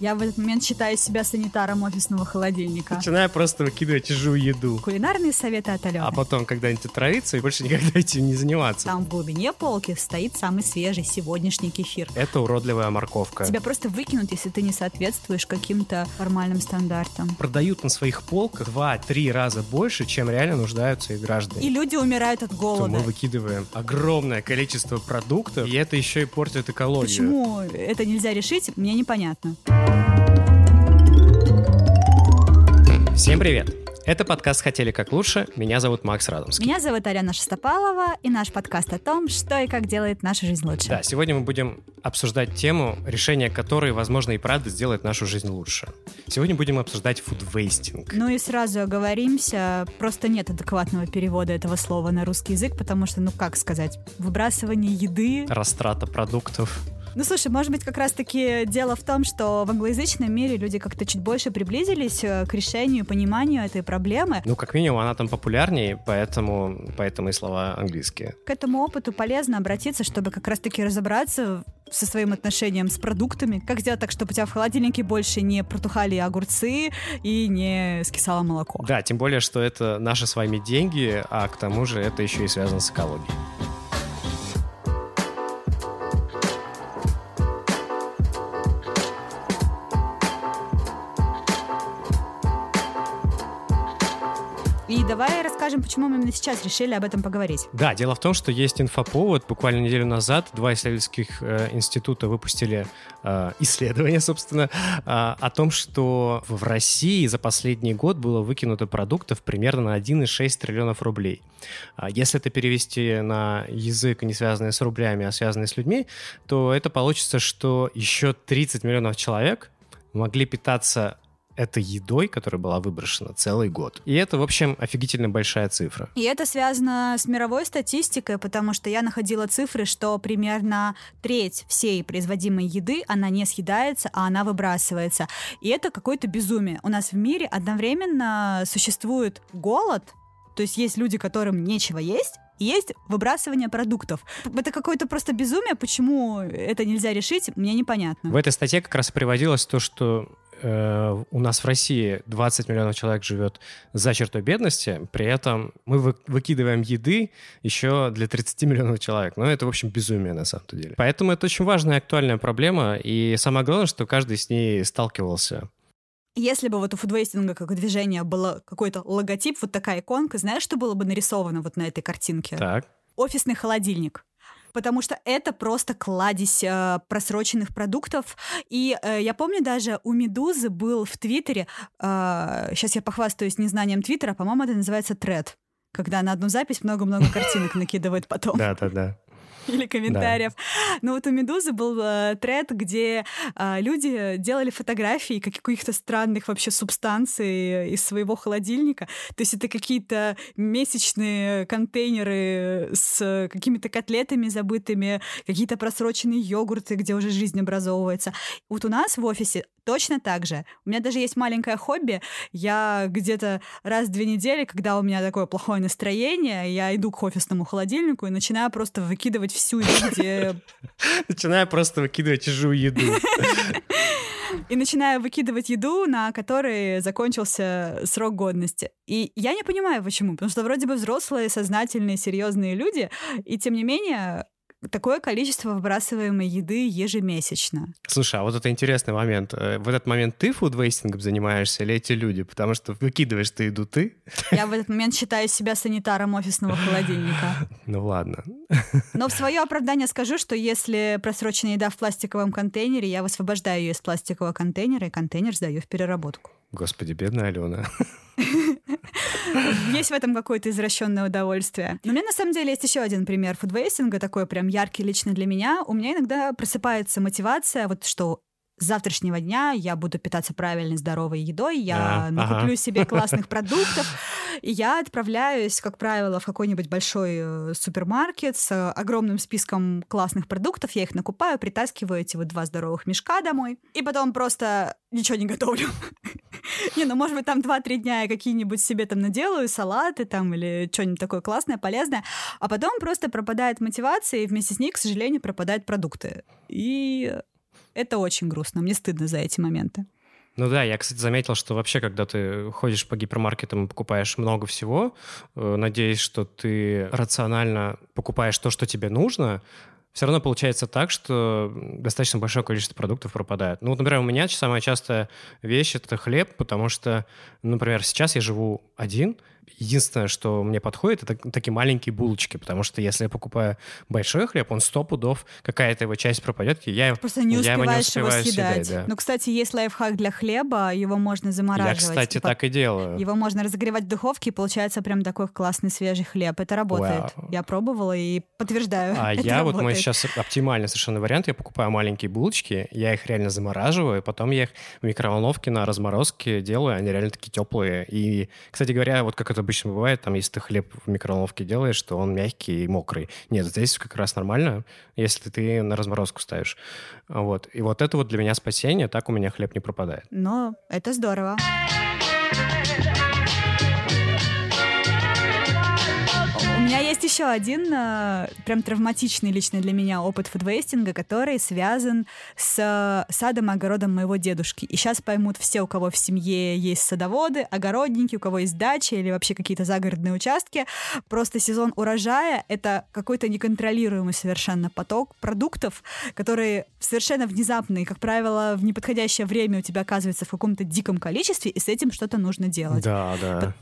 Я в этот момент считаю себя санитаром офисного холодильника. Начинаю просто выкидывать чужую еду. Кулинарные советы от Алены. А потом когда-нибудь отравиться и больше никогда этим не заниматься. Там в глубине полки стоит самый свежий сегодняшний кефир. Это уродливая морковка. Тебя просто выкинут, если ты не соответствуешь каким-то формальным стандартам. Продают на своих полках два-три раза больше, чем реально нуждаются их граждане. И люди умирают от голода. мы выкидываем огромное количество продуктов, и это еще и портит экологию. Почему это нельзя решить, мне непонятно. Всем привет! Это подкаст «Хотели как лучше». Меня зовут Макс Радомский. Меня зовут Алена Шестопалова, и наш подкаст о том, что и как делает нашу жизнь лучше. Да, сегодня мы будем обсуждать тему, решение которой, возможно, и правда сделает нашу жизнь лучше. Сегодня будем обсуждать фудвейстинг. Ну и сразу оговоримся, просто нет адекватного перевода этого слова на русский язык, потому что, ну как сказать, выбрасывание еды... Растрата продуктов. Ну слушай, может быть, как раз-таки дело в том, что в англоязычном мире люди как-то чуть больше приблизились э, к решению, пониманию этой проблемы. Ну, как минимум, она там популярнее, поэтому, поэтому и слова английские. К этому опыту полезно обратиться, чтобы как раз-таки разобраться со своим отношением с продуктами. Как сделать так, чтобы у тебя в холодильнике больше не протухали огурцы и не скисало молоко. Да, тем более, что это наши с вами деньги, а к тому же это еще и связано с экологией. Расскажем, почему мы именно сейчас решили об этом поговорить. Да, дело в том, что есть инфоповод. Буквально неделю назад два исследовательских э, института выпустили э, исследование, собственно, э, о том, что в России за последний год было выкинуто продуктов примерно на 1,6 триллионов рублей. А Если это перевести на язык, не связанный с рублями, а связанный с людьми, то это получится, что еще 30 миллионов человек могли питаться этой едой, которая была выброшена целый год. И это, в общем, офигительно большая цифра. И это связано с мировой статистикой, потому что я находила цифры, что примерно треть всей производимой еды, она не съедается, а она выбрасывается. И это какое-то безумие. У нас в мире одновременно существует голод, то есть есть люди, которым нечего есть, есть выбрасывание продуктов. Это какое-то просто безумие. Почему это нельзя решить, мне непонятно. В этой статье как раз приводилось то, что э, у нас в России 20 миллионов человек живет за чертой бедности, при этом мы вы- выкидываем еды еще для 30 миллионов человек. Ну, это, в общем, безумие на самом деле. Поэтому это очень важная актуальная проблема, и самое главное, что каждый с ней сталкивался. Если бы вот у фудвейстинга как движения был какой-то логотип, вот такая иконка, знаешь, что было бы нарисовано вот на этой картинке? Так. Офисный холодильник. Потому что это просто кладезь э, просроченных продуктов. И э, я помню даже у Медузы был в Твиттере, э, сейчас я похвастаюсь незнанием Твиттера, по-моему, это называется тред, когда на одну запись много-много картинок накидывает потом Да-да-да. Или комментариев. Но вот у Медузы был э, тред, где э, люди делали фотографии каких-то странных вообще субстанций из своего холодильника. То есть это какие-то месячные контейнеры с какими-то котлетами забытыми, какие-то просроченные йогурты, где уже жизнь образовывается. Вот у нас в офисе точно так же. У меня даже есть маленькое хобби. Я где-то раз в две недели, когда у меня такое плохое настроение, я иду к офисному холодильнику и начинаю просто выкидывать всю еду, где... Начинаю просто выкидывать чужую еду. И начинаю выкидывать еду, на которой закончился срок годности. И я не понимаю, почему. Потому что вроде бы взрослые, сознательные, серьезные люди, и тем не менее такое количество выбрасываемой еды ежемесячно. Слушай, а вот это интересный момент. Э, В этот момент ты фудвейстингом занимаешься или эти люди? Потому что выкидываешь ты еду ты. Я в этот момент считаю себя санитаром офисного холодильника. Ну ладно. Но в свое оправдание скажу, что если просроченная еда в пластиковом контейнере, я высвобождаю ее из пластикового контейнера, и контейнер сдаю в переработку. Господи, бедная Алена. Есть в этом какое-то извращенное удовольствие. Но у меня на самом деле есть еще один пример фудвейстинга, такой прям яркий лично для меня. У меня иногда просыпается мотивация, вот что с завтрашнего дня я буду питаться правильной, здоровой едой, я А, накуплю ага. себе классных продуктов, и я отправляюсь, как правило, в какой-нибудь большой э, супермаркет с э, огромным списком классных продуктов, я их накупаю, притаскиваю эти вот два здоровых мешка домой, и потом просто ничего не готовлю. Не, ну, может быть, там 2-3 дня я какие-нибудь себе там наделаю, салаты там или что-нибудь такое классное, полезное, а потом просто пропадает мотивация, и вместе с ней, к сожалению, пропадают продукты. И Это очень грустно. Мне стыдно за эти моменты. Ну да, я, кстати, заметил, что вообще, когда ты ходишь по гипермаркетам и покупаешь много всего, э, надеясь, что ты рационально покупаешь то, что тебе нужно, все равно получается так, что достаточно большое количество продуктов пропадает. Ну, вот, например, у меня самая частая вещь — это хлеб, потому что, например, сейчас я живу один — единственное, что мне подходит, это такие маленькие булочки, потому что если я покупаю большой хлеб, он сто пудов, какая-то его часть пропадет, я, Просто не я его, не успеваю его съедать. съедать да. Ну, кстати, есть лайфхак для хлеба, его можно замораживать. Я, кстати, типа, так и делаю. Его можно разогревать в духовке, и получается прям такой классный свежий хлеб. Это работает. Wow. Я пробовала и подтверждаю. А я вот мой сейчас оптимальный совершенно вариант, я покупаю маленькие булочки, я их реально замораживаю, потом я их в микроволновке на разморозке делаю, они реально такие теплые. И, кстати говоря, вот как это обычно бывает, там если ты хлеб в микроволновке делаешь, то он мягкий и мокрый. Нет, здесь как раз нормально, если ты на разморозку ставишь. Вот. И вот это вот для меня спасение, так у меня хлеб не пропадает. Но это здорово. меня есть еще один э, прям травматичный лично для меня опыт фудвейстинга, который связан с э, садом и огородом моего дедушки. И сейчас поймут все, у кого в семье есть садоводы, огородники, у кого есть дача или вообще какие-то загородные участки. Просто сезон урожая — это какой-то неконтролируемый совершенно поток продуктов, которые совершенно внезапно и, как правило, в неподходящее время у тебя оказывается в каком-то диком количестве, и с этим что-то нужно делать. Да, да.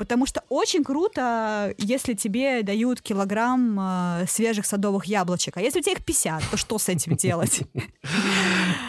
Потому что очень круто, если тебе дают килограмм э, свежих садовых яблочек. А если у тебя их 50, то что с этим делать?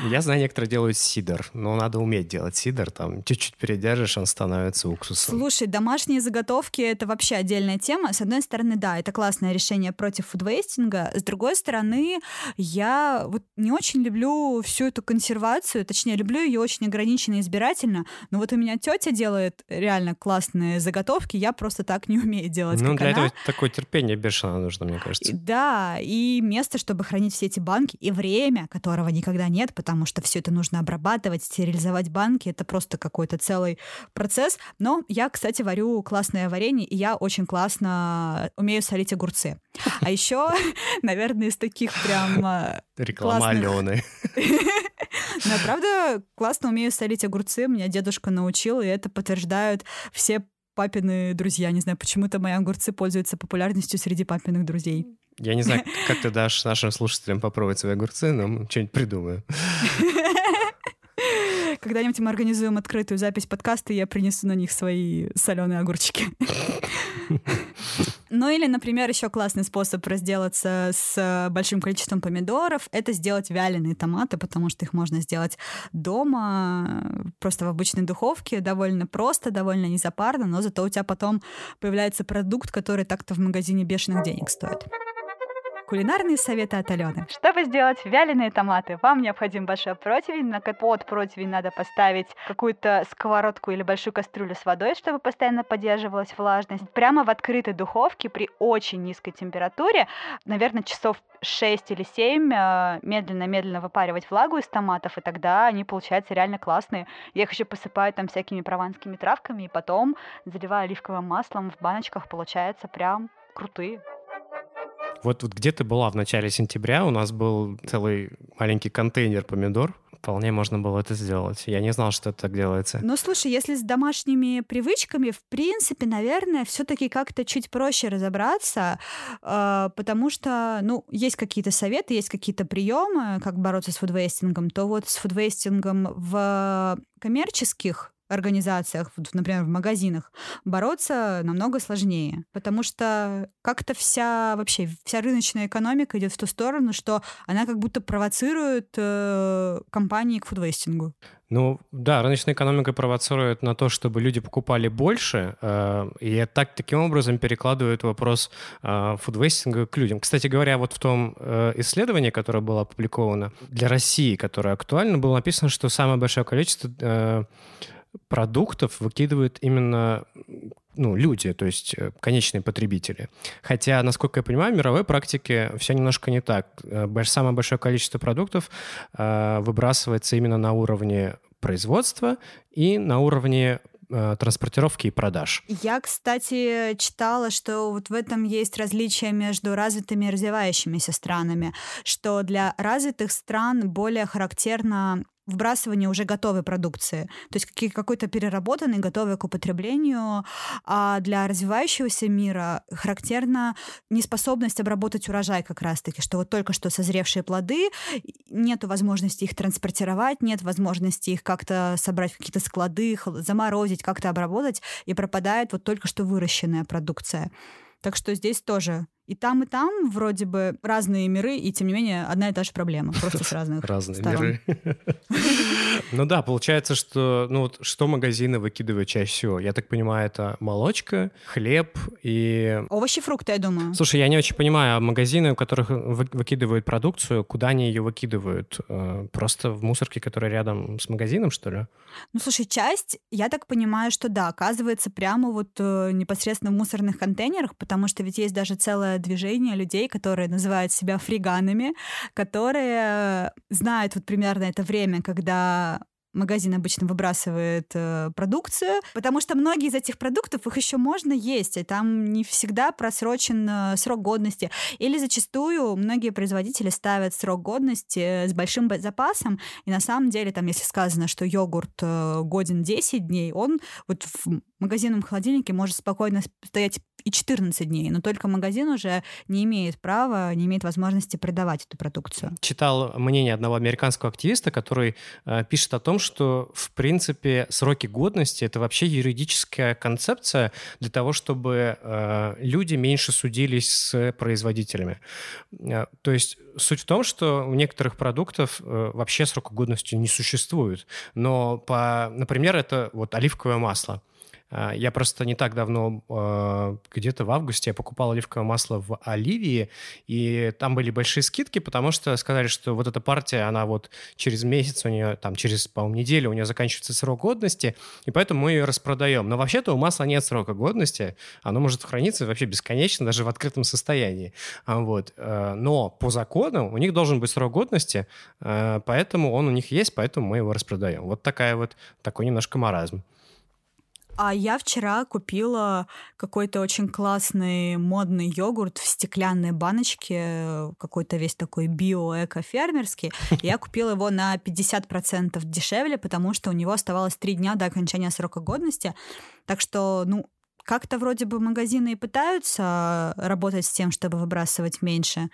Я знаю, некоторые делают сидр, но надо уметь делать сидр. Там чуть-чуть передержишь, он становится уксусом. Слушай, домашние заготовки — это вообще отдельная тема. С одной стороны, да, это классное решение против фудвейстинга. С другой стороны, я вот не очень люблю всю эту консервацию. Точнее, люблю ее очень ограниченно и избирательно. Но вот у меня тетя делает реально классные заготовки заготовки я просто так не умею делать. Ну, для она. этого такое терпение бешено нужно, мне кажется. Да, и место, чтобы хранить все эти банки, и время, которого никогда нет, потому что все это нужно обрабатывать, стерилизовать банки, это просто какой-то целый процесс. Но я, кстати, варю классное варенье, и я очень классно умею солить огурцы. А еще, наверное, из таких прям э, Реклама Алены. Но правда классно умею солить огурцы. Меня дедушка научил, и это подтверждают все папины друзья. Не знаю, почему-то мои огурцы пользуются популярностью среди папиных друзей. Я не знаю, как ты дашь нашим слушателям попробовать свои огурцы, но что-нибудь придумаю. Когда-нибудь мы организуем открытую запись подкаста, и я принесу на них свои соленые огурчики. Ну или, например, еще классный способ разделаться с большим количеством помидоров — это сделать вяленые томаты, потому что их можно сделать дома, просто в обычной духовке, довольно просто, довольно незапарно, но зато у тебя потом появляется продукт, который так-то в магазине бешеных денег стоит. Кулинарные советы от Алены. Чтобы сделать вяленые томаты, вам необходим большой противень. На под противень надо поставить какую-то сковородку или большую кастрюлю с водой, чтобы постоянно поддерживалась влажность. Прямо в открытой духовке при очень низкой температуре, наверное, часов 6 или 7 э, медленно-медленно выпаривать влагу из томатов, и тогда они получаются реально классные. Я их еще посыпаю там всякими прованскими травками, и потом заливаю оливковым маслом в баночках, получается прям крутые. Вот, вот где ты была в начале сентября, у нас был целый маленький контейнер помидор, вполне можно было это сделать. Я не знал, что это так делается. Ну, слушай, если с домашними привычками, в принципе, наверное, все-таки как-то чуть проще разобраться, э, потому что, ну, есть какие-то советы, есть какие-то приемы, как бороться с фудвейстингом, то вот с фудвейстингом в коммерческих организациях, например, в магазинах, бороться намного сложнее, потому что как-то вся вообще вся рыночная экономика идет в ту сторону, что она как будто провоцирует э, компании к фудвейстингу. Ну да, рыночная экономика провоцирует на то, чтобы люди покупали больше, э, и так таким образом перекладывает вопрос э, фудвейстинга к людям. Кстати говоря, вот в том э, исследовании, которое было опубликовано для России, которое актуально, было написано, что самое большое количество э, продуктов выкидывают именно ну, люди, то есть э, конечные потребители. Хотя, насколько я понимаю, в мировой практике все немножко не так. Э, самое большое количество продуктов э, выбрасывается именно на уровне производства и на уровне транспортировки и продаж. Я, кстати, читала, что вот в этом есть различие между развитыми и развивающимися странами, что для развитых стран более характерно вбрасывание уже готовой продукции, то есть какой-то переработанный, готовый к употреблению. А для развивающегося мира характерна неспособность обработать урожай как раз-таки, что вот только что созревшие плоды, нет возможности их транспортировать, нет возможности их как-то собрать в какие-то склады, заморозить, как-то обработать, и пропадает вот только что выращенная продукция. Так что здесь тоже и там, и там вроде бы разные миры, и тем не менее одна и та же проблема, просто с разных Разные миры. Ну да, получается, что ну вот что магазины выкидывают чаще всего? Я так понимаю, это молочка, хлеб и... Овощи, фрукты, я думаю. Слушай, я не очень понимаю, а магазины, у которых вы- выкидывают продукцию, куда они ее выкидывают? Э, Просто в мусорке, которая рядом с магазином, что ли? Ну, слушай, часть, я так понимаю, что да, оказывается прямо вот э, непосредственно в мусорных контейнерах, потому что ведь есть даже целое движение людей, которые называют себя фриганами, которые знают вот примерно это время, когда магазин обычно выбрасывает э, продукцию, потому что многие из этих продуктов их еще можно есть, и там не всегда просрочен э, срок годности. Или зачастую многие производители ставят срок годности с большим запасом, и на самом деле там, если сказано, что йогурт э, годен 10 дней, он вот в магазинном холодильнике может спокойно стоять и 14 дней, но только магазин уже не имеет права, не имеет возможности продавать эту продукцию. Читал мнение одного американского активиста, который э, пишет о том, что, в принципе, сроки годности — это вообще юридическая концепция для того, чтобы э, люди меньше судились с производителями. Э, то есть суть в том, что у некоторых продуктов э, вообще срока годности не существует. Но, по, например, это вот оливковое масло. А, Я просто не так давно, э, где-то в августе, я покупал оливковое масло в Оливии, и там были большие скидки, потому что сказали, что вот эта партия, она вот через месяц у нее, там через, по-моему, неделю у нее заканчивается срок годности, и поэтому мы ее распродаем. Но вообще-то у масла нет срока годности, оно может храниться вообще бесконечно, даже в открытом состоянии. А, Вот. Но по закону у них должен быть срок годности, поэтому он у них есть, поэтому мы его распродаем. Вот такая вот, такой немножко маразм. А я вчера купила какой-то очень классный модный йогурт в стеклянной баночке, какой-то весь такой био-эко-фермерский. Я купила его на 50% дешевле, потому что у него оставалось три дня до окончания срока годности. Так что, ну, как-то вроде бы магазины и пытаются работать с тем, чтобы выбрасывать меньше.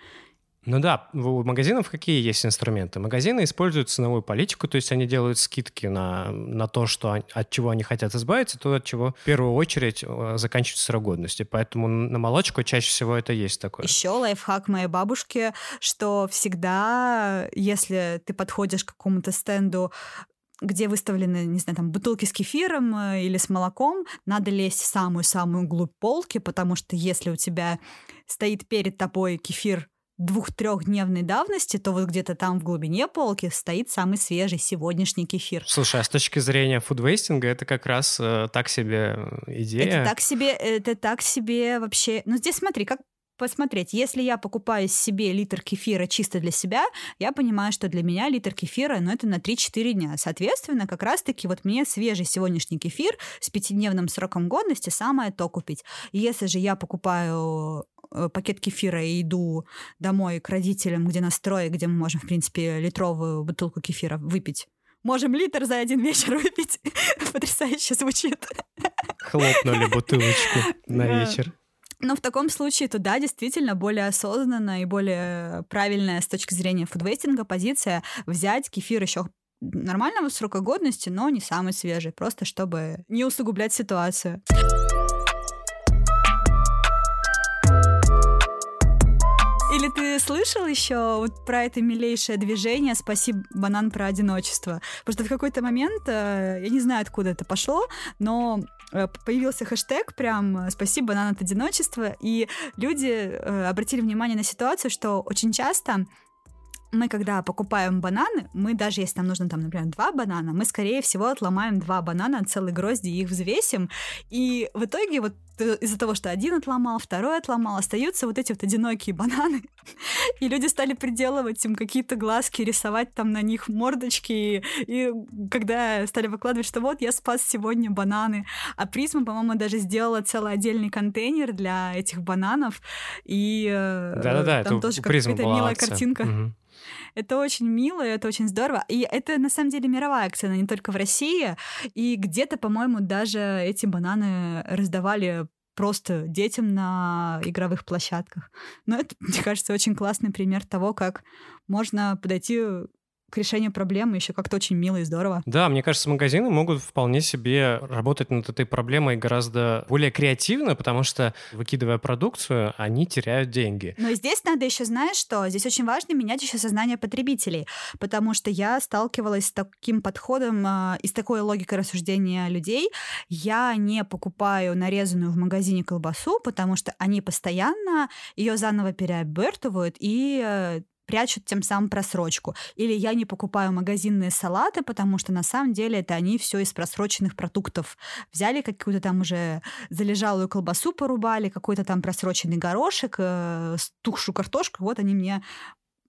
Ну да, у магазинов какие есть инструменты? Магазины используют ценовую политику, то есть они делают скидки на, на то, что, от чего они хотят избавиться, то, от чего в первую очередь э, заканчивается срок годности. Поэтому на молочку чаще всего это есть такое. Еще лайфхак моей бабушки, что всегда, если ты подходишь к какому-то стенду, где выставлены, не знаю, там, бутылки с кефиром э, или с молоком, надо лезть в самую-самую глубь полки, потому что если у тебя стоит перед тобой кефир двух-трехдневной давности, то вот где-то там в глубине полки стоит самый свежий сегодняшний кефир. Слушай, а с точки зрения фудвейстинга это как раз э, так себе э, идея. Это так себе, это так себе вообще. Ну здесь смотри, как посмотреть. Если я покупаю себе литр кефира чисто для себя, я понимаю, что для меня литр кефира, ну, это на 3-4 дня. Соответственно, как раз-таки вот мне свежий сегодняшний кефир с пятидневным сроком годности самое то купить. Если же я покупаю э, пакет кефира и иду домой к родителям, где настрой, где мы можем, в принципе, литровую бутылку кефира выпить. Можем литр за один вечер выпить. Потрясающе звучит. Хлопнули бутылочку на вечер. Но в таком случае, то да, действительно, более осознанная и более правильная с точки зрения фудвейстинга позиция взять кефир еще нормального срока годности, но не самый свежий, просто чтобы не усугублять ситуацию. Слышал еще вот про это милейшее движение «Спаси банан про одиночество»? Просто в какой-то момент, э, я не знаю, откуда это пошло, но э, появился хэштег прям э, «Спаси банан от одиночества», и люди э, обратили внимание на ситуацию, что очень часто мы, когда покупаем бананы, мы даже если нам нужно, там, например, два банана, мы, скорее всего, отломаем два банана, целый грозди, и их взвесим. И в итоге вот из-за того, что один отломал, второй отломал, остаются вот эти вот одинокие бананы. И люди стали приделывать им какие-то глазки, рисовать там на них мордочки. И когда стали выкладывать, что вот я спас сегодня бананы. А Призма, по-моему, даже сделала целый отдельный контейнер для этих бананов. И э, Да-да-да, там тоже какая-то милая акция. картинка. Угу. Это очень мило, это очень здорово. И это на самом деле мировая акция, она не только в России. И где-то, по-моему, даже эти бананы раздавали просто детям на игровых площадках. Но это, мне кажется, очень классный пример того, как можно подойти к решению проблемы еще как-то очень мило и здорово. Да, мне кажется, магазины могут вполне себе работать над этой проблемой гораздо более креативно, потому что, выкидывая продукцию, они теряют деньги. Но здесь надо еще, знаешь что, здесь очень важно менять еще сознание потребителей, потому что я сталкивалась с таким подходом э, и с такой логикой рассуждения людей. Я не покупаю нарезанную в магазине колбасу, потому что они постоянно ее заново переобертывают и э, прячут тем самым просрочку. Или я не покупаю магазинные салаты, потому что на самом деле это они все из просроченных продуктов. Взяли какую-то там уже залежалую колбасу, порубали, какой-то там просроченный горошек, э, стухшую картошку, вот они мне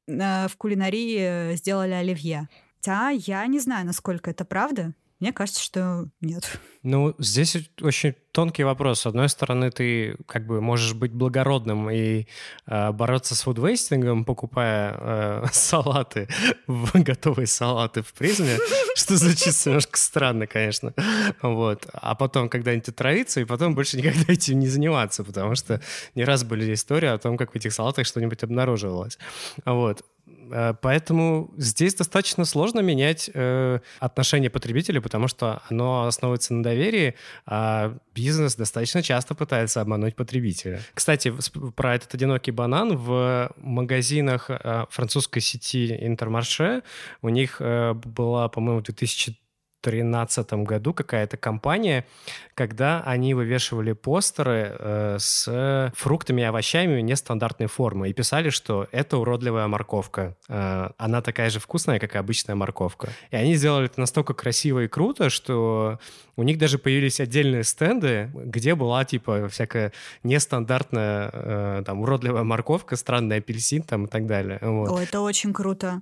э, в кулинарии сделали оливье. Хотя я не знаю, насколько это правда. Мне кажется, что нет. Ну, здесь очень тонкий вопрос. С одной стороны, ты как бы можешь быть благородным и э, бороться с фудвейстингом, покупая э, салаты, готовые салаты в призме, что звучит немножко странно, конечно. Вот. А потом когда-нибудь отравиться, и потом больше никогда этим не заниматься, потому что не раз были истории о том, как в этих салатах что-нибудь обнаруживалось. Вот. Э, поэтому здесь достаточно сложно менять э, отношение потребителя, потому что оно основывается на доверии, а бизнес достаточно часто пытается обмануть потребителя. Кстати, про этот одинокий банан в магазинах э, французской сети Интермарше у них э, была, по-моему, в 2000 2013 году какая-то компания, когда они вывешивали постеры э, с фруктами и овощами нестандартной формы и писали, что это уродливая морковка. Э, она такая же вкусная, как и обычная морковка. И они сделали это настолько красиво и круто, что у них даже появились отдельные стенды, где была типа всякая нестандартная э, там уродливая морковка, странный апельсин там и так далее. Вот. О, это очень круто.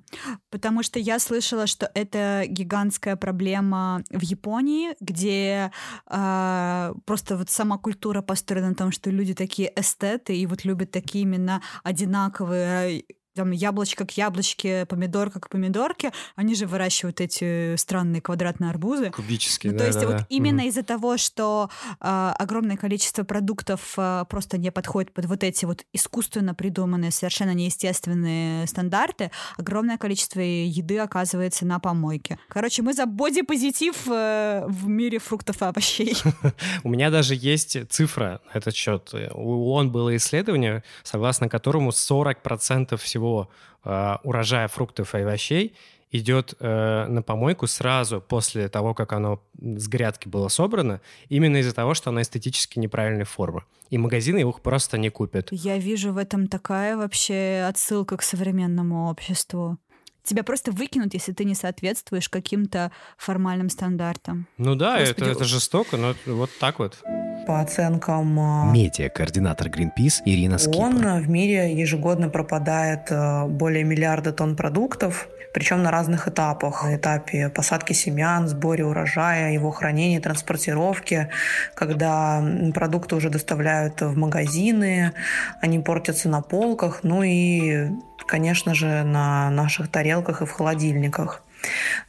Потому что я слышала, что это гигантская проблема прямо в Японии, где э, просто вот сама культура построена на том, что люди такие эстеты и вот любят такие именно одинаковые там яблочко к яблочке, помидорка к помидорке, они же выращивают эти странные квадратные арбузы. Кубические, ну, да, То есть да, вот да. именно угу. из-за того, что э, огромное количество продуктов э, просто не подходит под вот эти вот искусственно придуманные, совершенно неестественные стандарты, огромное количество еды оказывается на помойке. Короче, мы за бодипозитив э, в мире фруктов и овощей. У меня даже есть цифра на этот счет. У ООН было исследование, согласно которому 40% всего всего э, урожая фруктов и овощей идет э, на помойку сразу после того, как оно с грядки было собрано, именно из-за того, что оно эстетически неправильной формы. И магазины их просто не купят. Я вижу в этом такая вообще отсылка к современному обществу. Тебя просто выкинут, если ты не соответствуешь каким-то формальным стандартам. Ну да, это, это жестоко, но вот так вот. По оценкам а, медиа-координатор Greenpeace Ирина Скипа. ООН в мире ежегодно пропадает а, более миллиарда тонн продуктов, причем на разных этапах. На этапе посадки семян, сборе урожая, его хранения, транспортировки, когда продукты уже доставляют в магазины, они портятся на полках, ну и, конечно же, на наших тарелках и в холодильниках.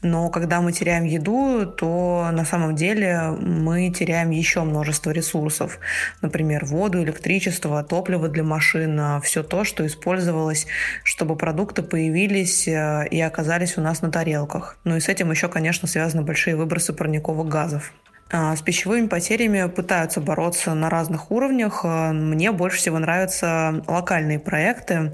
Но когда мы теряем еду, то на самом деле мы теряем еще множество ресурсов. Например, воду, электричество, топливо для машин, все то, что использовалось, чтобы продукты появились э, и оказались у нас на тарелках. Ну и с этим еще, конечно, связаны большие выбросы парниковых газов. А, с пищевыми потерями пытаются бороться на разных уровнях. А, мне больше всего нравятся локальные проекты.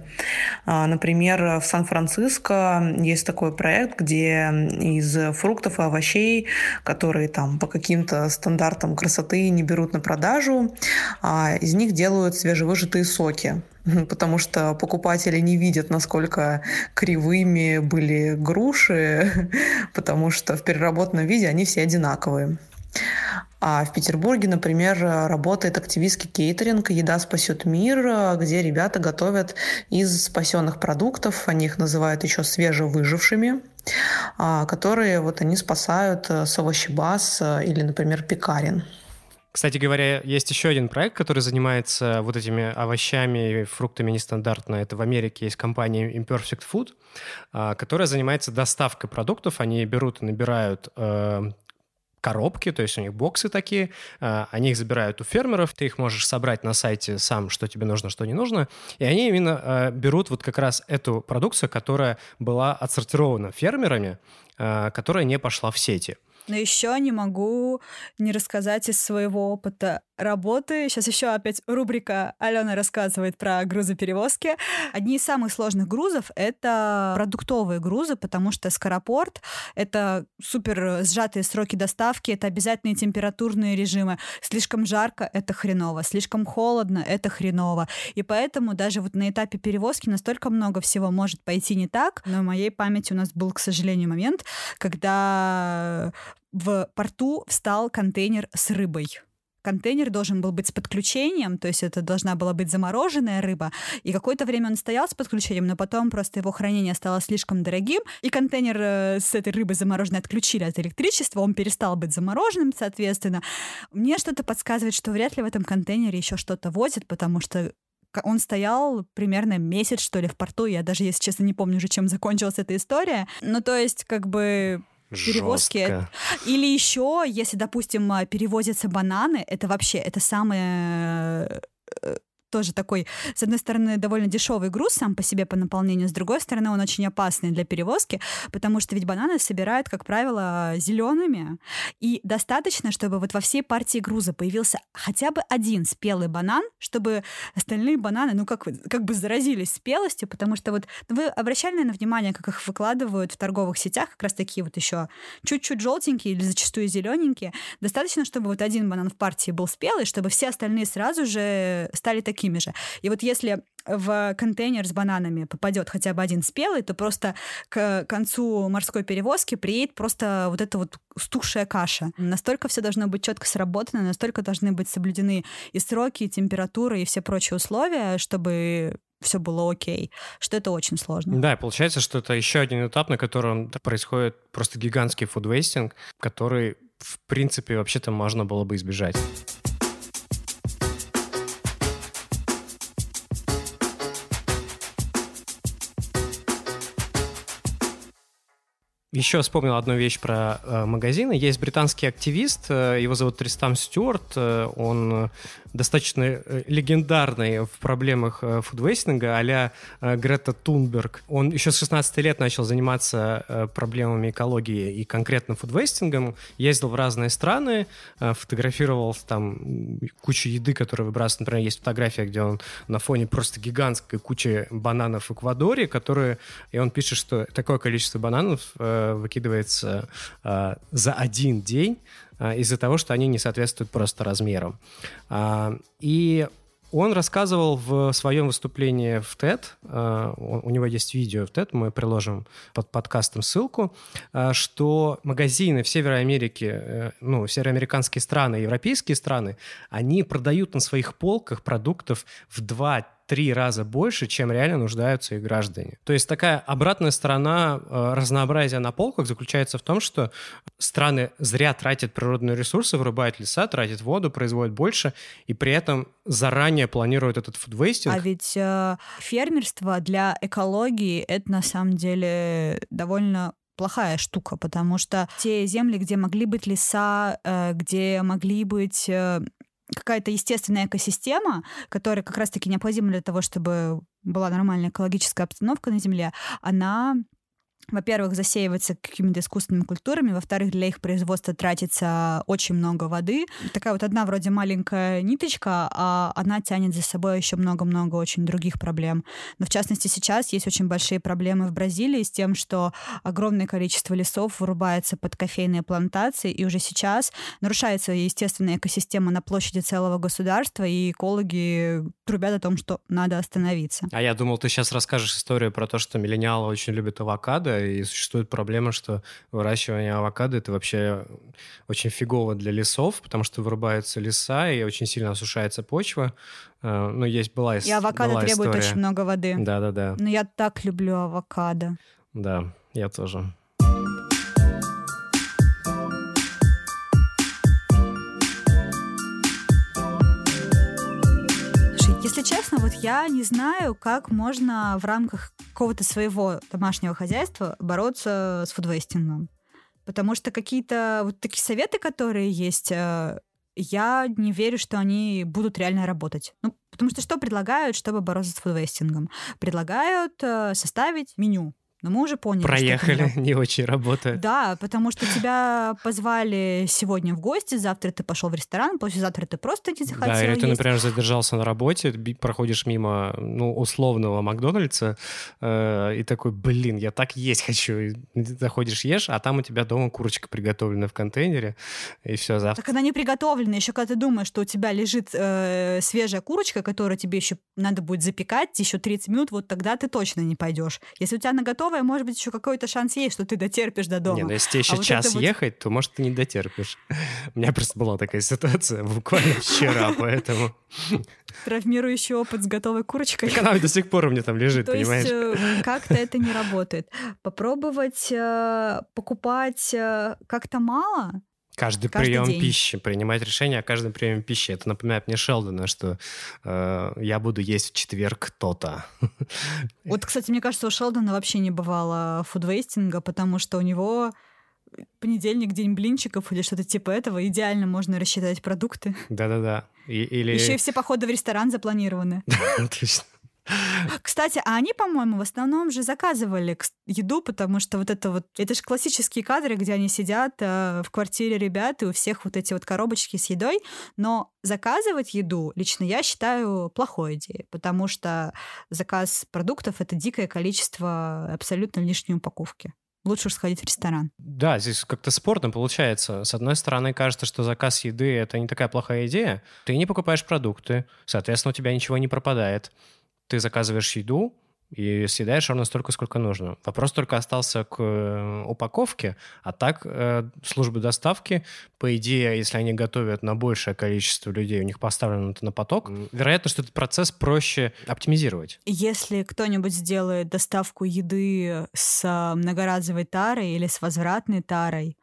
А, например, в Сан-Франциско есть такой проект, где из фруктов и овощей, которые там по каким-то стандартам красоты не берут на продажу, из них делают свежевыжатые соки потому что покупатели не видят, насколько кривыми были груши, потому что в переработанном виде они все одинаковые. А в Петербурге, например, работает активистский кейтеринг «Еда спасет мир», где ребята готовят из спасенных продуктов, они их называют еще свежевыжившими, а, которые вот они спасают э, с овощебаз э, или, например, пекарен. Кстати говоря, есть еще один проект, который занимается вот этими овощами и фруктами нестандартно. Это в Америке есть компания Imperfect Food, а, которая занимается доставкой продуктов. Они берут и набирают э, коробки, то есть у них боксы такие, э, они их забирают у фермеров, ты их можешь собрать на сайте сам, что тебе нужно, что не нужно, и они именно э, берут вот как раз эту продукцию, которая была отсортирована фермерами, которая не пошла в сети. Но еще не могу не рассказать из своего опыта работы. Сейчас еще опять рубрика Алена рассказывает про грузоперевозки. Одни из самых сложных грузов — это продуктовые грузы, потому что скоропорт — это супер сжатые сроки доставки, это обязательные температурные режимы. Слишком жарко — это хреново, слишком холодно — это хреново. И поэтому даже вот на этапе перевозки настолько много всего может пойти не так. Но в моей памяти у нас был, к сожалению, момент, когда в порту встал контейнер с рыбой контейнер должен был быть с подключением, то есть это должна была быть замороженная рыба, и какое-то время он стоял с подключением, но потом просто его хранение стало слишком дорогим, и контейнер э, с этой рыбой замороженной отключили от электричества, он перестал быть замороженным, соответственно. Мне что-то подсказывает, что вряд ли в этом контейнере еще что-то возят, потому что он стоял примерно месяц, что ли, в порту. Я даже, если честно, не помню уже, чем закончилась эта история. Ну, то есть, как бы перевозки. Жестко. Или еще, если, допустим, перевозятся бананы, это вообще, это самое э, тоже такой, с одной стороны, довольно дешевый груз сам по себе по наполнению, с другой стороны, он очень опасный для перевозки, потому что ведь бананы собирают, как правило, зелеными. И достаточно, чтобы вот во всей партии груза появился хотя бы один спелый банан, чтобы остальные бананы, ну, как, как бы заразились спелостью, потому что вот ну, вы обращали, наверное, внимание, как их выкладывают в торговых сетях, как раз такие вот еще чуть-чуть желтенькие или зачастую зелененькие. Достаточно, чтобы вот один банан в партии был спелый, чтобы все остальные сразу же стали такими такими же. И вот если в контейнер с бананами попадет хотя бы один спелый, то просто к концу морской перевозки приедет просто вот эта вот стухшая каша. Настолько все должно быть четко сработано, настолько должны быть соблюдены и сроки, и температура, и все прочие условия, чтобы все было окей, что это очень сложно. Да, получается, что это еще один этап, на котором происходит просто гигантский фудвейстинг, который, в принципе, вообще-то можно было бы избежать. Еще вспомнил одну вещь про э, магазины. Есть британский активист, э, его зовут Тристам Стюарт. Э, он достаточно э, легендарный в проблемах э, фудвейстинга а-ля э, Грета Тунберг. Он еще с 16 лет начал заниматься проблемами экологии и конкретно фудвейстингом. Ездил в разные страны, фотографировал там кучу еды, которая выбрасывает. Например, есть фотография, где он на фоне просто гигантской кучи бананов в Эквадоре, которые... И он пишет, что такое количество бананов выкидывается за один день а, из-за того, что они не соответствуют просто размерам. А, и он рассказывал в своем выступлении в TED, у него есть видео в TED, мы приложим под подкастом ссылку, что магазины в Северной Америке, э, ну, североамериканские страны, европейские страны, они продают на своих полках продуктов в два три раза больше, чем реально нуждаются их граждане. То есть такая обратная сторона э, разнообразия на полках заключается в том, что страны зря тратят природные ресурсы, вырубают леса, тратят воду, производят больше, и при этом заранее планируют этот фудвейстинг. А ведь э, фермерство для экологии это на самом деле довольно плохая штука, потому что те земли, где могли быть леса, э, где могли быть э, какая-то естественная экосистема, которая как раз-таки необходима для того, чтобы была нормальная экологическая обстановка на Земле, она во-первых, засеивается какими-то искусственными культурами, во-вторых, для их производства тратится очень много воды. Такая вот одна вроде маленькая ниточка, а она тянет за собой еще много-много очень других проблем. Но в частности сейчас есть очень большие проблемы в Бразилии с тем, что огромное количество лесов вырубается под кофейные плантации, и уже сейчас нарушается естественная экосистема на площади целого государства, и экологи трубят о том, что надо остановиться. А я думал, ты сейчас расскажешь историю про то, что миллениалы очень любят авокадо, авокадо, и существует проблема, что выращивание авокадо это вообще очень фигово для лесов, потому что вырубаются леса и очень сильно осушается почва. Э, ну, есть была И авокадо была требует история. очень много воды. Да-да-да. Но я так люблю авокадо. Да, я тоже. Если честно, вот я не знаю, как можно в рамках какого-то своего домашнего хозяйства бороться с фудвейстингом. Потому что какие-то вот такие советы, которые есть, э, я не верю, что они будут реально работать. Ну, потому что что предлагают, чтобы бороться с фудвейстингом? Предлагают э, составить меню. Но мы уже поняли, что Проехали, работает. не очень работает. Да, потому что тебя позвали сегодня в гости, завтра ты пошел в ресторан, послезавтра ты просто не захотел Да, или ты, например, задержался на работе, проходишь мимо, ну, условного Макдональдса, э, и такой, блин, я так есть хочу. И заходишь, ешь, а там у тебя дома курочка приготовлена в контейнере, и все, завтра. Так она не приготовлена. Еще когда ты думаешь, что у тебя лежит э, свежая курочка, которую тебе еще надо будет запекать еще 30 минут, вот тогда ты точно не пойдешь. Если у тебя на готовое, может быть, еще какой-то шанс есть, что ты дотерпишь до дома. Не, ну если тебе еще А вот час вот- ехать, то, может, ты не дотерпишь. У меня просто была такая ситуация буквально вчера, поэтому... Травмирующий опыт с готовой курочкой. Так она до сих пор у меня там лежит, То есть понимаешь? э, как-то это не работает. Попробовать э, покупать э, как-то мало, Каждый, каждый прием день. пищи, принимать решение о каждом приеме пищи. Это напоминает мне Шелдона, что э, я буду есть в четверг то-то. Вот, кстати, мне кажется, у Шелдона вообще не бывало фудвейстинга, потому что у него понедельник день блинчиков или что-то типа этого. Идеально можно рассчитать продукты. Да-да-да. Или... Еще и все походы в ресторан запланированы. Точно. Кстати, а они, по-моему, в основном же заказывали еду, потому что вот это вот... Это же классические кадры, где они сидят э, в квартире ребят, и у всех вот эти вот коробочки с едой. Но заказывать еду лично я считаю плохой идеей, потому что заказ продуктов — это дикое количество абсолютно лишней упаковки. Лучше уж сходить в ресторан. Да, здесь как-то спорно получается. С одной стороны, кажется, что заказ еды — это не такая плохая идея. Ты не покупаешь продукты, соответственно, у тебя ничего не пропадает. Ты заказываешь еду и съедаешь ровно столько, сколько нужно. Вопрос только остался к э, упаковке, а так э, службы доставки, по идее, если они готовят на большее количество людей, у них поставлено это на поток, вероятно, что этот процесс проще оптимизировать. Если кто-нибудь сделает доставку еды с а, многоразовой тарой или с возвратной тарой,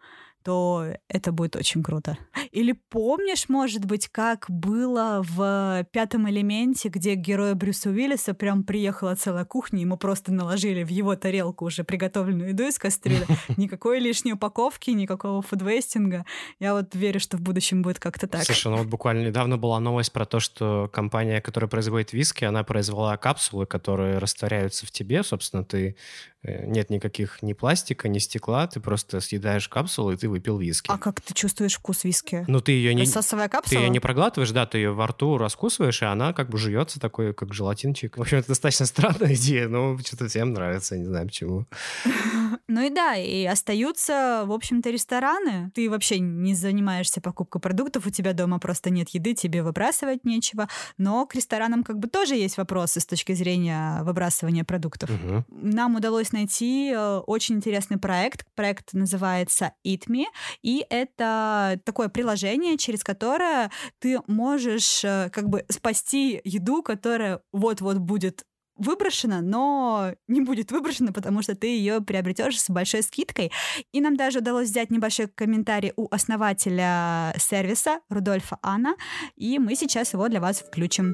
то это будет очень круто. Или помнишь, может быть, как было в «Пятом элементе», где к герою Брюса Уиллиса прям приехала целая кухня, ему просто наложили в его тарелку уже приготовленную еду из кастрюли. Никакой лишней упаковки, никакого фудвейстинга. Я вот верю, что в будущем будет как-то так. Слушай, ну вот буквально недавно была новость про то, что компания, которая производит виски, она произвела капсулы, которые растворяются в тебе. Собственно, ты нет никаких ни пластика, ни стекла, ты просто съедаешь капсулу, и ты выпил виски. А как ты чувствуешь вкус виски? Ну, ты ее не, Сосовая ты капсула? ее не проглатываешь, да, ты ее во рту раскусываешь, и она как бы жуется такой, как желатинчик. В общем, это достаточно странная идея, но что-то всем нравится, не знаю почему. Ну и да, и остаются, в общем-то, рестораны. Ты вообще не занимаешься покупкой продуктов, у тебя дома просто нет еды, тебе выбрасывать нечего. Но к ресторанам как бы тоже есть вопросы с точки зрения выбрасывания продуктов. Мгм. Нам удалось найти э, очень интересный проект. Проект называется Eat Me, и это такое приложение, через которое ты можешь э, как бы спасти еду, которая вот-вот будет выброшена, но не будет выброшена, потому что ты ее приобретешь с большой скидкой. И нам даже удалось взять небольшой комментарий у основателя сервиса Рудольфа Анна, и мы сейчас его для вас включим.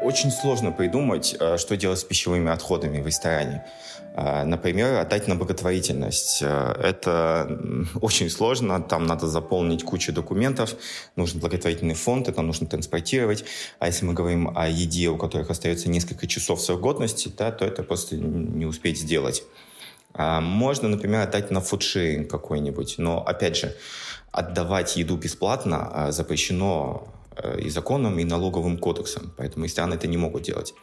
Очень сложно придумать, э, что делать с пищевыми отходами в ресторане. Э, Например, отдать на благотворительность. Это очень сложно, там надо заполнить кучу документов, нужен благотворительный фонд, это нужно транспортировать. А если мы говорим о еде, у которых остается несколько часов срок годности, да, то это просто не успеть сделать. А Можно, например, отдать на фудшеринг какой-нибудь, но, опять же, отдавать еду бесплатно а, запрещено и законом, и налоговым кодексом. Поэтому рестораны это не могут делать.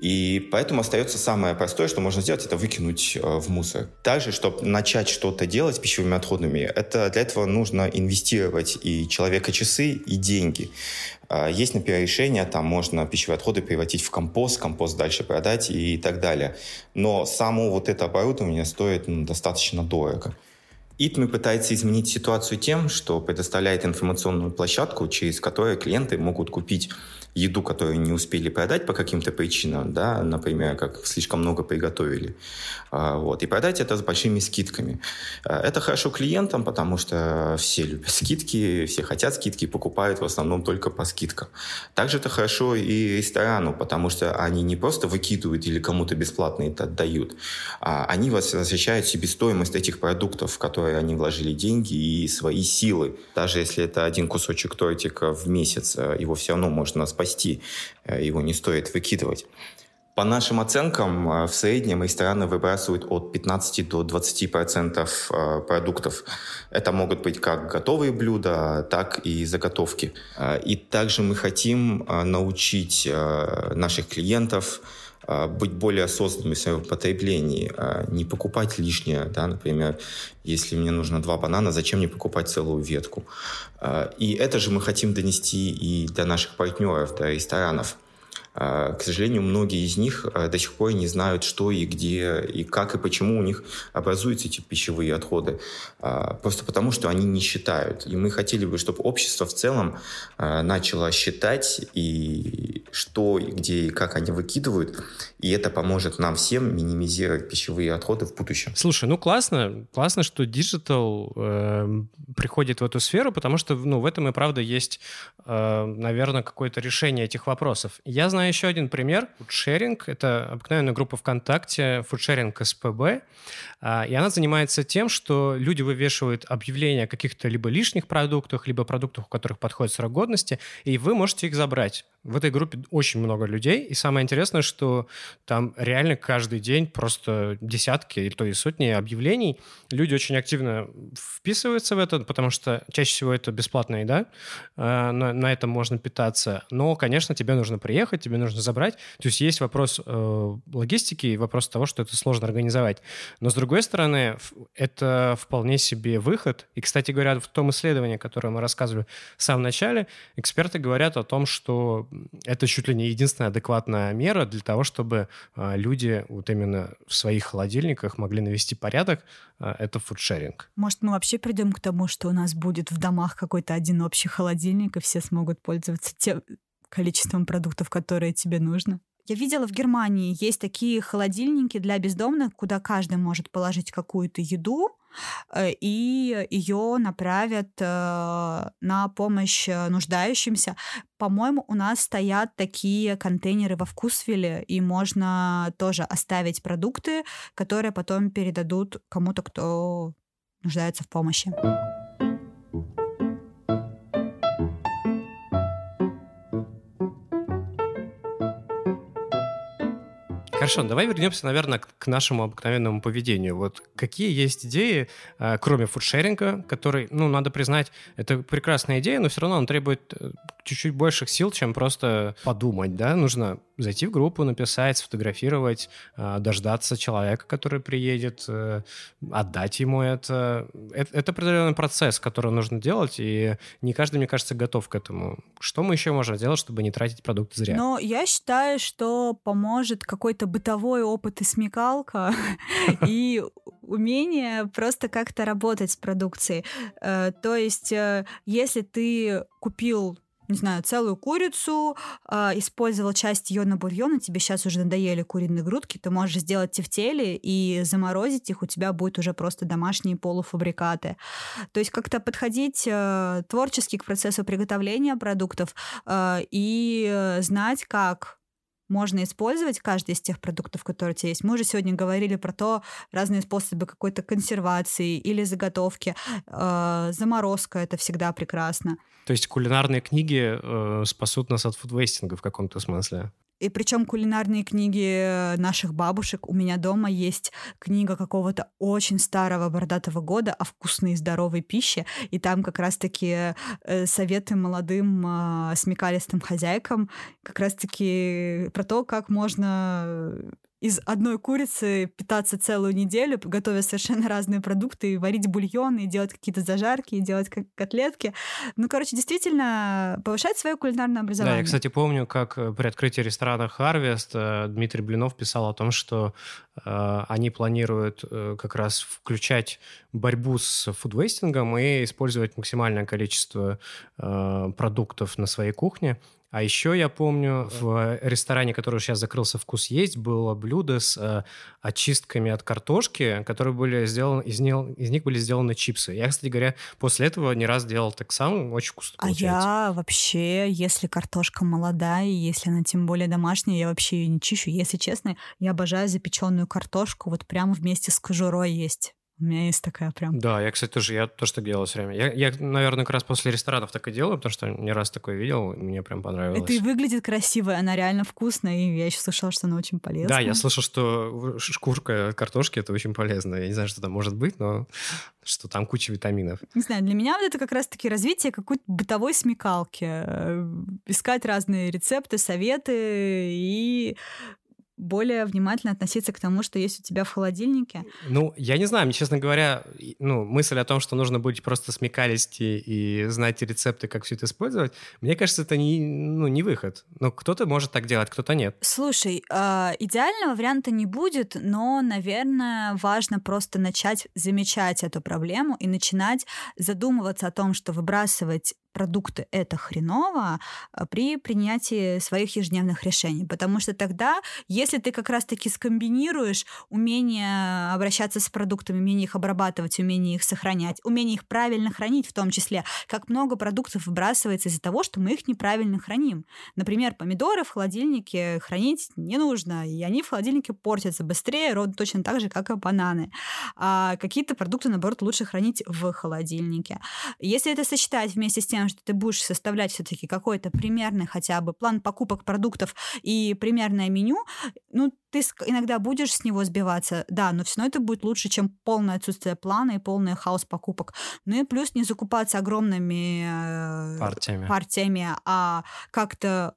И поэтому остается самое простое, что можно сделать, это выкинуть э, в мусор. Также, чтобы начать что-то делать с пищевыми отходами, это для этого нужно инвестировать и человека часы, и деньги. А, есть, например, решение, там можно пищевые отходы превратить в компост, компост дальше продать и так далее. Но само вот это оборудование стоит ну, достаточно дорого. ИТМИ пытается изменить ситуацию тем, что предоставляет информационную площадку, через которую клиенты могут купить еду, которую не успели продать по каким-то причинам, да, например, как слишком много приготовили, а, вот, и продать это с большими скидками. А, это хорошо клиентам, потому что все любят скидки, все хотят скидки, покупают в основном только по скидкам. Также это хорошо и ресторану, потому что они не просто выкидывают или кому-то бесплатно это отдают, а они возвращают себе стоимость этих продуктов, в которые они вложили деньги и свои силы. Даже если это один кусочек тортика в месяц, его все равно можно спасти, э, его не стоит выкидывать. По нашим оценкам, э, в среднем рестораны выбрасывают от 15 до 20 процентов э, продуктов. Это могут быть как готовые блюда, так и заготовки. И также мы хотим научить наших клиентов быть более осознанными в своем потреблении, не покупать лишнее, да, например, если мне нужно два банана, зачем мне покупать целую ветку? И это же мы хотим донести и до наших партнеров, до ресторанов – а, к сожалению, многие из них а, до сих пор не знают, что и где, и как, и почему у них образуются эти пищевые отходы. А, просто потому, что они не считают. И мы хотели бы, чтобы общество в целом начало считать, и что, и где, и как они выкидывают. И это поможет нам всем минимизировать пищевые отходы в будущем. Слушай, ну классно. Классно, что digital э, приходит в эту сферу, потому что ну, в этом и правда есть, э, наверное, какое-то решение этих вопросов. Я знаю еще один пример. Фудшеринг — это обыкновенная группа ВКонтакте, фудшеринг СПБ, а, и она занимается тем, что люди вывешивают объявления о каких-то либо лишних продуктах, либо продуктах, у которых подходит срок годности, и вы можете их забрать. В этой группе очень много людей, и самое интересное, что там реально каждый день просто десятки, или то и сотни объявлений. Люди очень активно вписываются в это, потому что чаще всего это бесплатная еда, а, на, на этом можно питаться. Но, конечно, тебе нужно приехать, тебе нужно забрать. То есть есть вопрос э, логистики и вопрос того, что это сложно организовать. Но, с другой стороны, это вполне себе выход. И, кстати говоря, в том исследовании, которое мы рассказывали в самом начале, эксперты говорят о том, что это чуть ли не единственная адекватная мера для того, чтобы э, люди вот именно в своих холодильниках могли навести порядок. Э, это фудшеринг. Может, мы вообще придем к тому, что у нас будет в домах какой-то один общий холодильник, и все смогут пользоваться тем количеством продуктов, которые тебе нужно. Я видела в Германии есть такие холодильники для бездомных, куда каждый может положить какую-то еду, э, и ее направят э, на помощь э, нуждающимся. По-моему, у нас стоят такие контейнеры во Вкусвилле, и можно тоже оставить продукты, которые потом передадут кому-то, кто нуждается в помощи. Хорошо, давай вернемся, наверное, к нашему обыкновенному поведению. Вот какие есть идеи, э, кроме фудшеринга, который, ну, надо признать, это прекрасная идея, но все равно он требует э, чуть-чуть больших сил, чем просто подумать, да? Нужно зайти в группу, написать, сфотографировать, э, дождаться человека, который приедет, отдать ему это. это. Это определенный процесс, который нужно делать, и не каждый, мне кажется, готов к этому. Что мы еще можем сделать, чтобы не тратить продукты зря? Но я считаю, что поможет какой-то бытовой опыт и смекалка, и умение просто как-то работать с продукцией. Э, то есть, э, если ты купил не знаю, целую курицу, э, использовал часть ее на бульон, и тебе сейчас уже надоели куриные грудки, ты можешь сделать тефтели и заморозить их, у тебя будет уже просто домашние полуфабрикаты. То есть как-то подходить э, творчески к процессу приготовления продуктов э, и знать, как можно использовать каждый из тех продуктов, которые у тебя есть. Мы уже сегодня говорили про то, разные способы какой-то консервации или заготовки. Э, заморозка — это всегда прекрасно. То есть кулинарные книги э, спасут нас от фудвейстинга в каком-то смысле? И причем кулинарные книги наших бабушек. У меня дома есть книга какого-то очень старого бородатого года о вкусной и здоровой пище. И там как раз-таки э, советы молодым э, смекалистым хозяйкам как раз-таки про то, как можно из одной курицы питаться целую неделю, готовя совершенно разные продукты, и варить бульоны, и делать какие-то зажарки, и делать котлетки. Ну, короче, действительно, повышать свое кулинарное образование. Да, я, кстати, помню, как э, при открытии ресторана «Харвест» э, Дмитрий Блинов писал о том, что э, они планируют э, как раз включать борьбу с фудвейстингом и использовать максимальное количество э, продуктов на своей кухне. А еще я помню, в ресторане, который сейчас закрылся «Вкус есть», было блюдо с э, очистками от картошки, которые были сделаны, из, них, из них были сделаны чипсы. Я, кстати говоря, после этого не раз делал так сам, очень вкусно А я вообще, если картошка молодая, если она тем более домашняя, я вообще ее не чищу. Если честно, я обожаю запеченную картошку, вот прямо вместе с кожурой есть. У меня есть такая прям. Да, я, кстати, тоже, я тоже так делал все время. Я, я, наверное, как раз после ресторанов так и делаю, потому что не раз такое видел, мне прям понравилось. Это и выглядит красиво, она реально вкусная, и я еще слышала, что она очень полезная. Да, я слышал, что шкурка картошки — это очень полезно. Я не знаю, что там может быть, но что там куча витаминов. Не знаю, для меня вот это как раз-таки развитие какой-то бытовой смекалки. Э, искать разные рецепты, советы и более внимательно относиться к тому, что есть у тебя в холодильнике? Ну, я не знаю, мне, честно говоря, ну, мысль о том, что нужно быть просто смекалисти и знать рецепты, как все это использовать, мне кажется, это не, ну, не выход. Но кто-то может так делать, кто-то нет. Слушай, э, идеального варианта не будет, но, наверное, важно просто начать замечать эту проблему и начинать задумываться о том, что выбрасывать продукты это хреново а, при принятии своих ежедневных решений. Потому что тогда, если ты как раз-таки скомбинируешь умение обращаться с продуктами, умение их обрабатывать, умение их сохранять, умение их правильно хранить в том числе, как много продуктов выбрасывается из-за того, что мы их неправильно храним. Например, помидоры в холодильнике хранить не нужно, и они в холодильнике портятся быстрее, ровно точно так же, как и бананы. А какие-то продукты, наоборот, лучше хранить в холодильнике. Если это сочетать вместе с тем, тем, что ты будешь составлять все-таки какой-то примерный хотя бы план покупок продуктов и примерное меню, ну, ты иногда будешь с него сбиваться, да, но все равно это будет лучше, чем полное отсутствие плана и полный хаос покупок. Ну и плюс не закупаться огромными э, партиями, партиями а как-то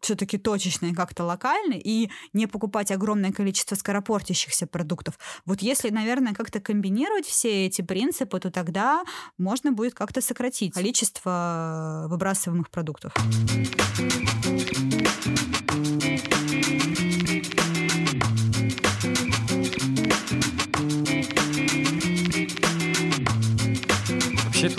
все-таки точечные, как-то локальные, и не покупать огромное количество скоропортящихся продуктов. Вот если, наверное, как-то комбинировать все эти принципы, то тогда можно будет как-то сократить количество выбрасываемых продуктов.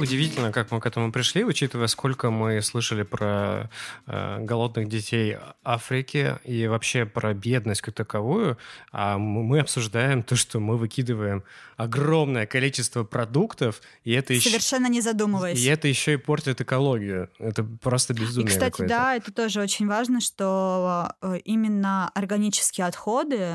Удивительно, как мы к этому пришли, учитывая, сколько мы слышали про э, голодных детей Африки и вообще про бедность как таковую, а мы обсуждаем то, что мы выкидываем огромное количество продуктов, и это еще... Совершенно не задумываясь. И это еще и портит экологию. Это просто безумие И, кстати, да, это тоже очень важно, что э, именно органические отходы,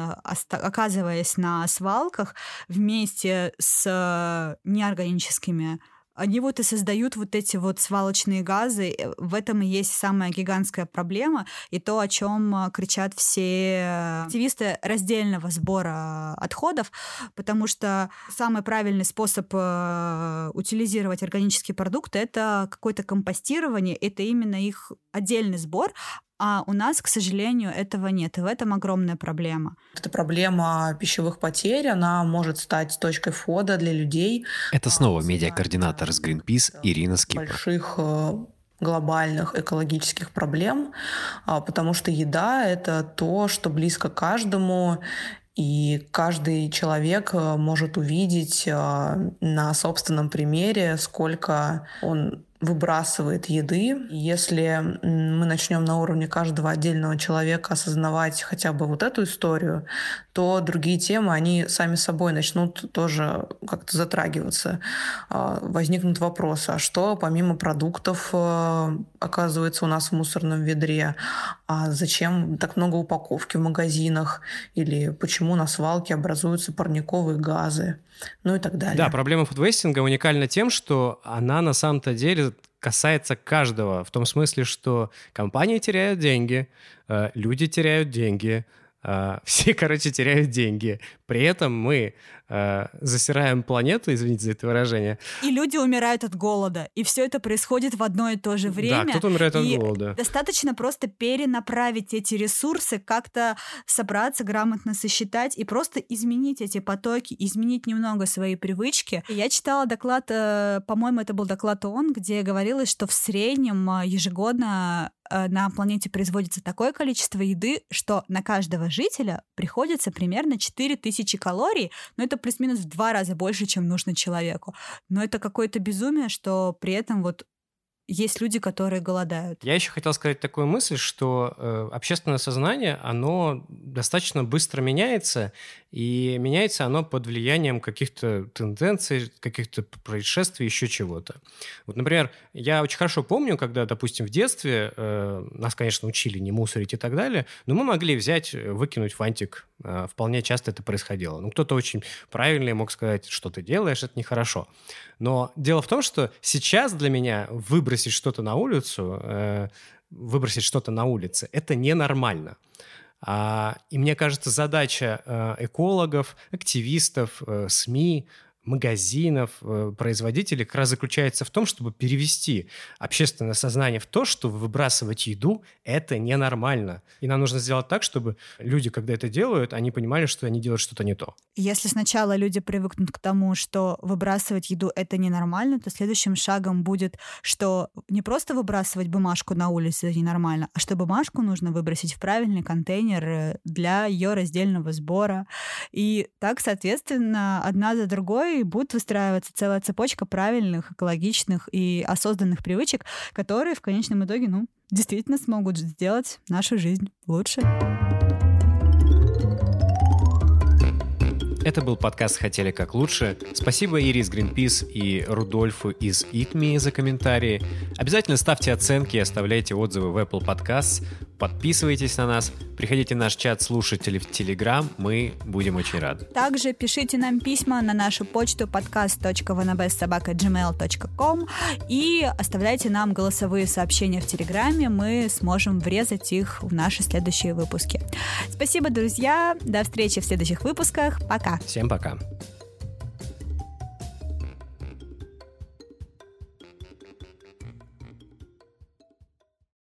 оказываясь на свалках, вместе с неорганическими они вот и создают вот эти вот свалочные газы. Э, в этом и есть самая гигантская проблема. И то, о чем э, кричат все активисты раздельного сбора отходов, потому что самый правильный способ э, утилизировать органические продукты это какое-то компостирование, это именно их отдельный сбор, а у нас, к сожалению, этого нет. И в этом огромная проблема. Эта проблема пищевых потерь, она может стать точкой входа для людей. Это снова медиакоординатор с Greenpeace Ирина Скипа. Больших э, глобальных экологических проблем, а, потому что еда — это то, что близко каждому, и каждый человек э, может увидеть э, на собственном примере, сколько он выбрасывает еды. Если мы начнем на уровне каждого отдельного человека осознавать хотя бы вот эту историю, то другие темы, они сами собой начнут тоже как-то затрагиваться. А, возникнут вопросы, а что помимо продуктов э, оказывается у нас в мусорном ведре? А зачем так много упаковки в магазинах? Или почему на свалке образуются парниковые газы? ну и так далее. Да, проблема фудвестинга уникальна тем, что она на самом-то деле касается каждого, в том смысле, что компании теряют деньги, э, люди теряют деньги, все, короче, теряют деньги. При этом мы э, засираем планету, извините за это выражение. И люди умирают от голода. И все это происходит в одно и то же время. Да, кто-то умирает от и голода. Достаточно просто перенаправить эти ресурсы, как-то собраться, грамотно сосчитать и просто изменить эти потоки, изменить немного свои привычки. Я читала доклад, э, по-моему, это был доклад ООН, где говорилось, что в среднем э, ежегодно э, на планете производится такое количество еды, что на каждого жителя приходится примерно 4000 калорий, но это плюс-минус в два раза больше, чем нужно человеку. Но это какое-то безумие, что при этом вот есть люди, которые голодают. Я еще хотел сказать такую мысль, что э, общественное сознание, оно достаточно быстро меняется, и меняется оно под влиянием каких-то тенденций, каких-то происшествий, еще чего-то. Вот, например, я очень хорошо помню, когда, допустим, в детстве э, нас, конечно, учили не мусорить и так далее, но мы могли взять, э, выкинуть фантик. Э, вполне часто это происходило. Ну, кто-то очень правильный мог сказать, что ты делаешь, это нехорошо. Но дело в том, что сейчас для меня выбросить что-то на улицу, э, выбросить что-то на улице, это ненормально. А, и мне кажется, задача э, экологов, активистов, э, СМИ магазинов, э, производителей как раз заключается в том, чтобы перевести общественное сознание в то, что выбрасывать еду – это ненормально. И нам нужно сделать так, чтобы люди, когда это делают, они понимали, что они делают что-то не то. Если сначала люди привыкнут к тому, что выбрасывать еду – это ненормально, то следующим шагом будет, что не просто выбрасывать бумажку на улице – это ненормально, а что бумажку нужно выбросить в правильный контейнер э, для ее раздельного сбора. И так, соответственно, одна за другой будет выстраиваться целая цепочка правильных, экологичных и осознанных привычек, которые в конечном итоге, ну, действительно смогут сделать нашу жизнь лучше. Это был подкаст «Хотели как лучше». Спасибо Ире из Greenpeace и Рудольфу из ИТМИ за комментарии. Обязательно ставьте оценки оставляйте отзывы в Apple Podcasts. Подписывайтесь на нас, приходите в наш чат слушателей в Telegram, мы будем очень рады. Также пишите нам письма на нашу почту podcast.vanabestsobaka.gmail.com и оставляйте нам голосовые сообщения в Телеграме, мы сможем врезать их в наши следующие выпуски. Спасибо, друзья, до встречи в следующих выпусках, пока! Всем пока!